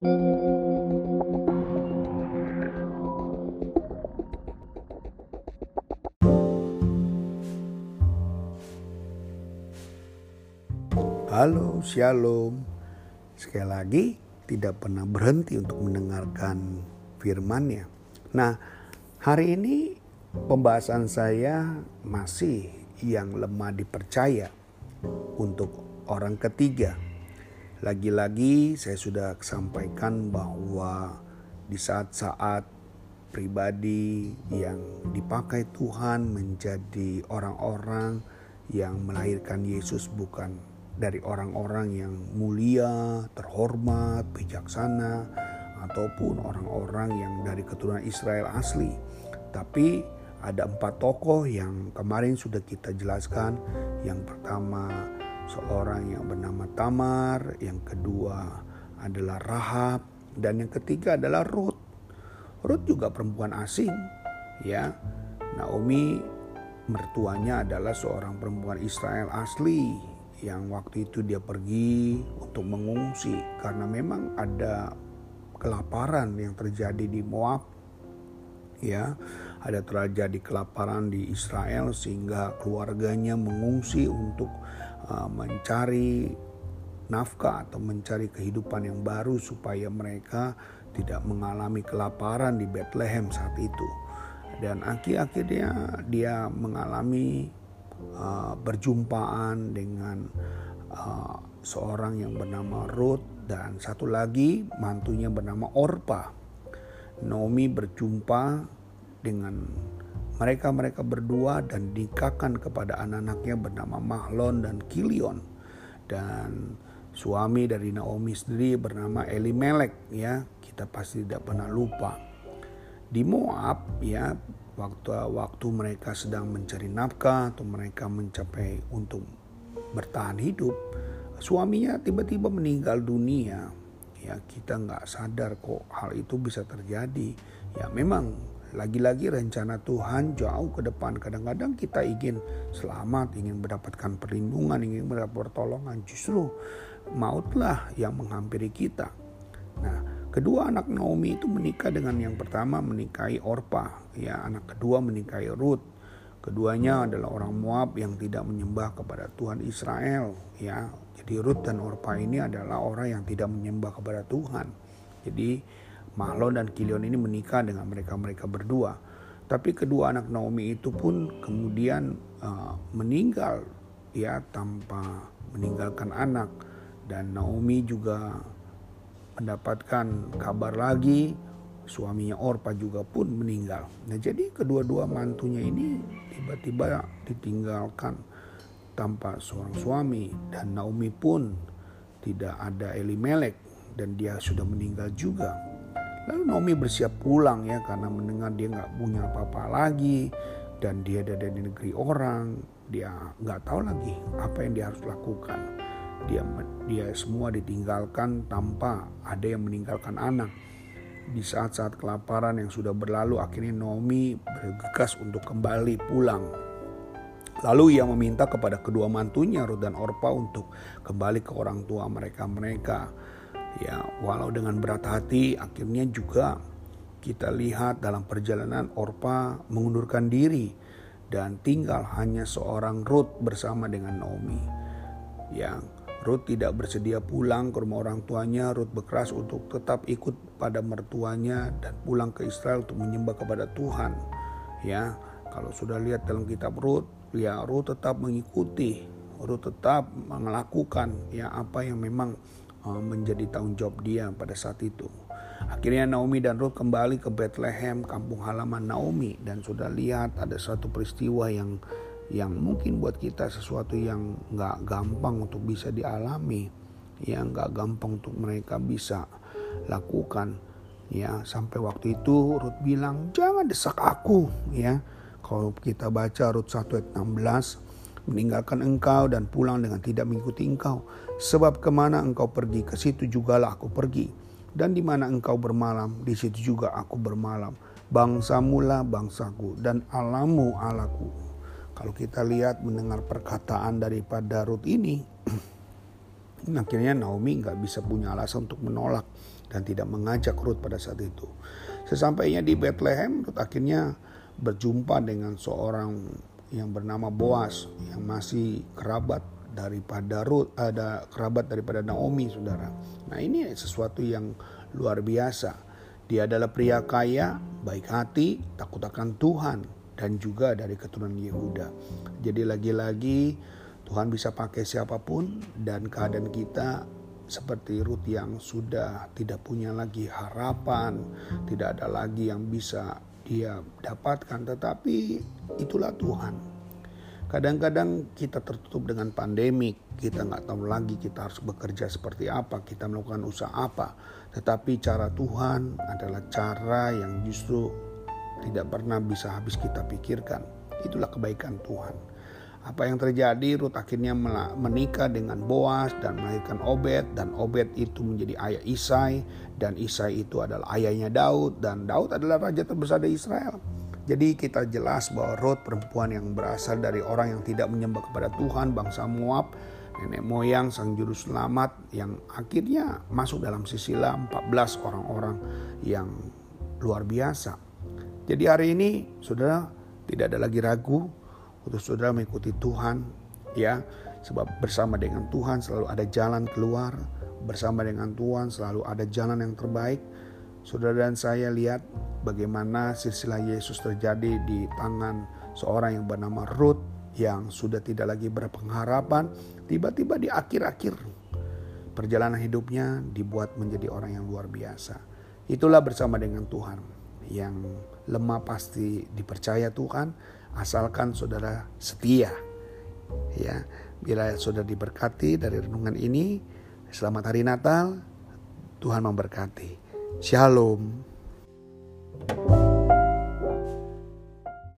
Halo, shalom. Sekali lagi, tidak pernah berhenti untuk mendengarkan firman-Nya. Nah, hari ini pembahasan saya masih yang lemah dipercaya untuk orang ketiga. Lagi-lagi saya sudah sampaikan bahwa di saat-saat pribadi yang dipakai Tuhan menjadi orang-orang yang melahirkan Yesus bukan dari orang-orang yang mulia, terhormat, bijaksana, ataupun orang-orang yang dari keturunan Israel asli. Tapi ada empat tokoh yang kemarin sudah kita jelaskan. Yang pertama seorang yang bernama Tamar, yang kedua adalah Rahab, dan yang ketiga adalah Ruth. Ruth juga perempuan asing, ya. Naomi mertuanya adalah seorang perempuan Israel asli yang waktu itu dia pergi untuk mengungsi karena memang ada kelaparan yang terjadi di Moab ya ada terjadi kelaparan di Israel sehingga keluarganya mengungsi untuk uh, mencari nafkah atau mencari kehidupan yang baru supaya mereka tidak mengalami kelaparan di Bethlehem saat itu dan akhir-akhirnya dia mengalami uh, berjumpaan dengan uh, seorang yang bernama Ruth dan satu lagi mantunya bernama Orpa. Naomi berjumpa dengan mereka-mereka berdua dan nikahkan kepada anak-anaknya bernama Mahlon dan Kilion. Dan suami dari Naomi sendiri bernama Elimelek ya. Kita pasti tidak pernah lupa. Di Moab ya waktu waktu mereka sedang mencari nafkah atau mereka mencapai untuk bertahan hidup suaminya tiba-tiba meninggal dunia. Ya kita nggak sadar kok hal itu bisa terjadi. Ya memang lagi-lagi rencana Tuhan jauh ke depan kadang-kadang kita ingin selamat ingin mendapatkan perlindungan ingin mendapat pertolongan justru mautlah yang menghampiri kita nah Kedua anak Naomi itu menikah dengan yang pertama menikahi Orpa, ya anak kedua menikahi Ruth. Keduanya adalah orang Moab yang tidak menyembah kepada Tuhan Israel, ya. Jadi Ruth dan Orpa ini adalah orang yang tidak menyembah kepada Tuhan. Jadi Mahlon dan Kilion ini menikah dengan mereka-mereka berdua. Tapi kedua anak Naomi itu pun kemudian uh, meninggal ya tanpa meninggalkan anak dan Naomi juga mendapatkan kabar lagi suaminya Orpa juga pun meninggal. Nah jadi kedua-dua mantunya ini tiba-tiba ditinggalkan tanpa seorang suami dan Naomi pun tidak ada Elimelek dan dia sudah meninggal juga. Lalu Naomi bersiap pulang ya karena mendengar dia nggak punya apa-apa lagi dan dia ada di negeri orang, dia nggak tahu lagi apa yang dia harus lakukan dia dia semua ditinggalkan tanpa ada yang meninggalkan anak. Di saat-saat kelaparan yang sudah berlalu akhirnya Naomi bergegas untuk kembali pulang. Lalu ia meminta kepada kedua mantunya Ruth dan Orpa untuk kembali ke orang tua mereka-mereka. Ya, walau dengan berat hati akhirnya juga kita lihat dalam perjalanan Orpa mengundurkan diri dan tinggal hanya seorang Ruth bersama dengan Naomi. Yang Ruth tidak bersedia pulang ke rumah orang tuanya. Ruth berkeras untuk tetap ikut pada mertuanya dan pulang ke Israel untuk menyembah kepada Tuhan. Ya, kalau sudah lihat dalam kitab Ruth, ya Ruth tetap mengikuti, Ruth tetap melakukan ya apa yang memang menjadi tanggung jawab dia pada saat itu. Akhirnya Naomi dan Ruth kembali ke Bethlehem, kampung halaman Naomi. Dan sudah lihat ada satu peristiwa yang yang mungkin buat kita sesuatu yang nggak gampang untuk bisa dialami yang nggak gampang untuk mereka bisa lakukan. Ya sampai waktu itu Ruth bilang jangan desak aku ya. Kalau kita baca Rut 1 ayat 16 meninggalkan engkau dan pulang dengan tidak mengikuti engkau sebab ke mana engkau pergi ke situ jugalah aku pergi dan di mana engkau bermalam di situ juga aku bermalam bangsamulah bangsaku dan alamu alaku kalau kita lihat mendengar perkataan daripada Ruth ini, akhirnya Naomi nggak bisa punya alasan untuk menolak. dan tidak mengajak Ruth pada saat itu. Sesampainya di Bethlehem, Ruth akhirnya berjumpa dengan seorang yang bernama Boas yang masih kerabat daripada Ruth, ada kerabat daripada Naomi, saudara. Nah ini sesuatu yang luar biasa. Dia adalah pria kaya, baik hati, takut akan Tuhan, dan juga dari keturunan Yehuda. Jadi lagi-lagi Tuhan bisa pakai siapa pun dan keadaan kita seperti Ruth yang sudah tidak punya lagi harapan, tidak ada lagi yang bisa dia dapatkan, tetapi itulah Tuhan. Kadang-kadang kita tertutup dengan pandemik, kita nggak tahu lagi kita harus bekerja seperti apa, kita melakukan usaha apa. Tetapi cara Tuhan adalah cara yang justru tidak pernah bisa habis kita pikirkan. Itulah kebaikan Tuhan. Apa yang terjadi? Ruth akhirnya menikah dengan Boas dan melahirkan Obed dan Obed itu menjadi ayah Isai dan Isai itu adalah ayahnya Daud dan Daud adalah raja terbesar di Israel. Jadi kita jelas bahwa Ruth perempuan yang berasal dari orang yang tidak menyembah kepada Tuhan, bangsa Moab, nenek moyang sang juru selamat yang akhirnya masuk dalam sisilah 14 orang-orang yang luar biasa. Jadi hari ini saudara tidak ada lagi ragu untuk saudara mengikuti Tuhan ya. Sebab bersama dengan Tuhan selalu ada jalan keluar. Bersama dengan Tuhan selalu ada jalan yang terbaik. Saudara dan saya lihat bagaimana silsilah Yesus terjadi di tangan seorang yang bernama Ruth yang sudah tidak lagi berpengharapan. Tiba-tiba di akhir-akhir perjalanan hidupnya dibuat menjadi orang yang luar biasa. Itulah bersama dengan Tuhan yang lemah pasti dipercaya Tuhan asalkan saudara setia. Ya, bila saudara diberkati dari renungan ini, selamat hari Natal. Tuhan memberkati. Shalom. thank you